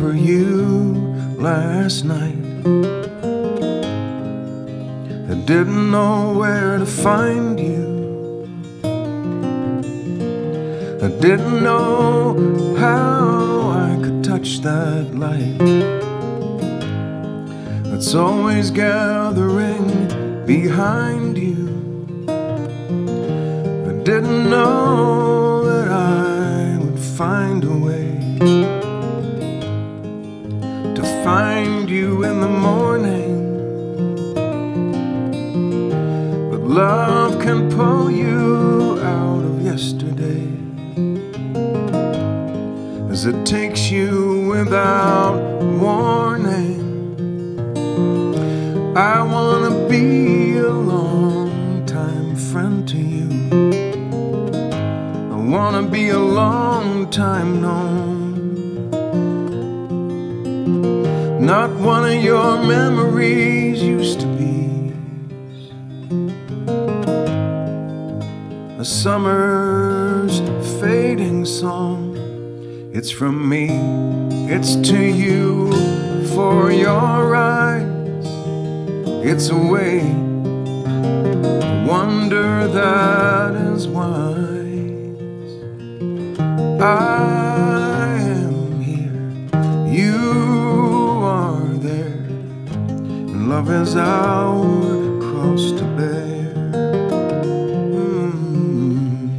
for you last night. I didn't know where to find you. I didn't know how I could touch that light that's always gathering behind you. I didn't know to find you in the morning. But love can pull you out of yesterday as it takes you without warning. I wanna be a long time friend to you. Wanna be a long time known. Not one of your memories used to be. A summer's fading song. It's from me, it's to you for your eyes. It's a way, wonder that is wise. I am here, you are there, and love is our cross to bear. Mm.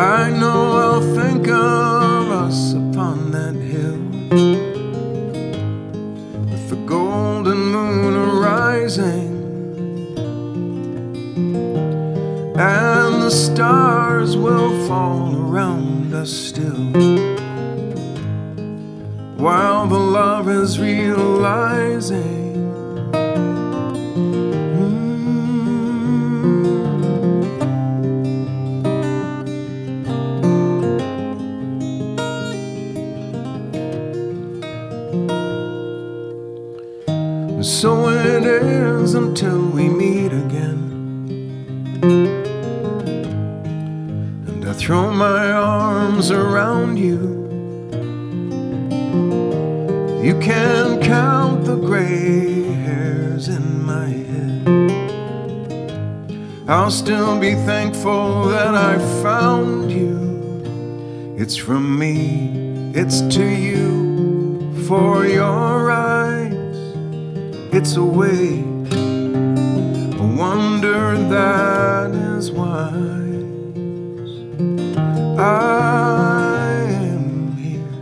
I know I'll think of us upon that hill with the moon and the stars will fall around us still while the love is realizing. And So it is until we meet again. And I throw my arms around you. You can count the gray hairs in my head. I'll still be thankful that I found you. It's from me, it's to you for your eyes. It's a way, a wonder that is wise. I am here,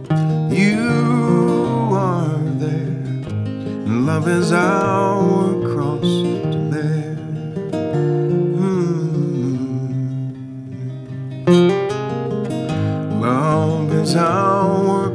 you are there, and love is our cross to bear. Mm. Love is our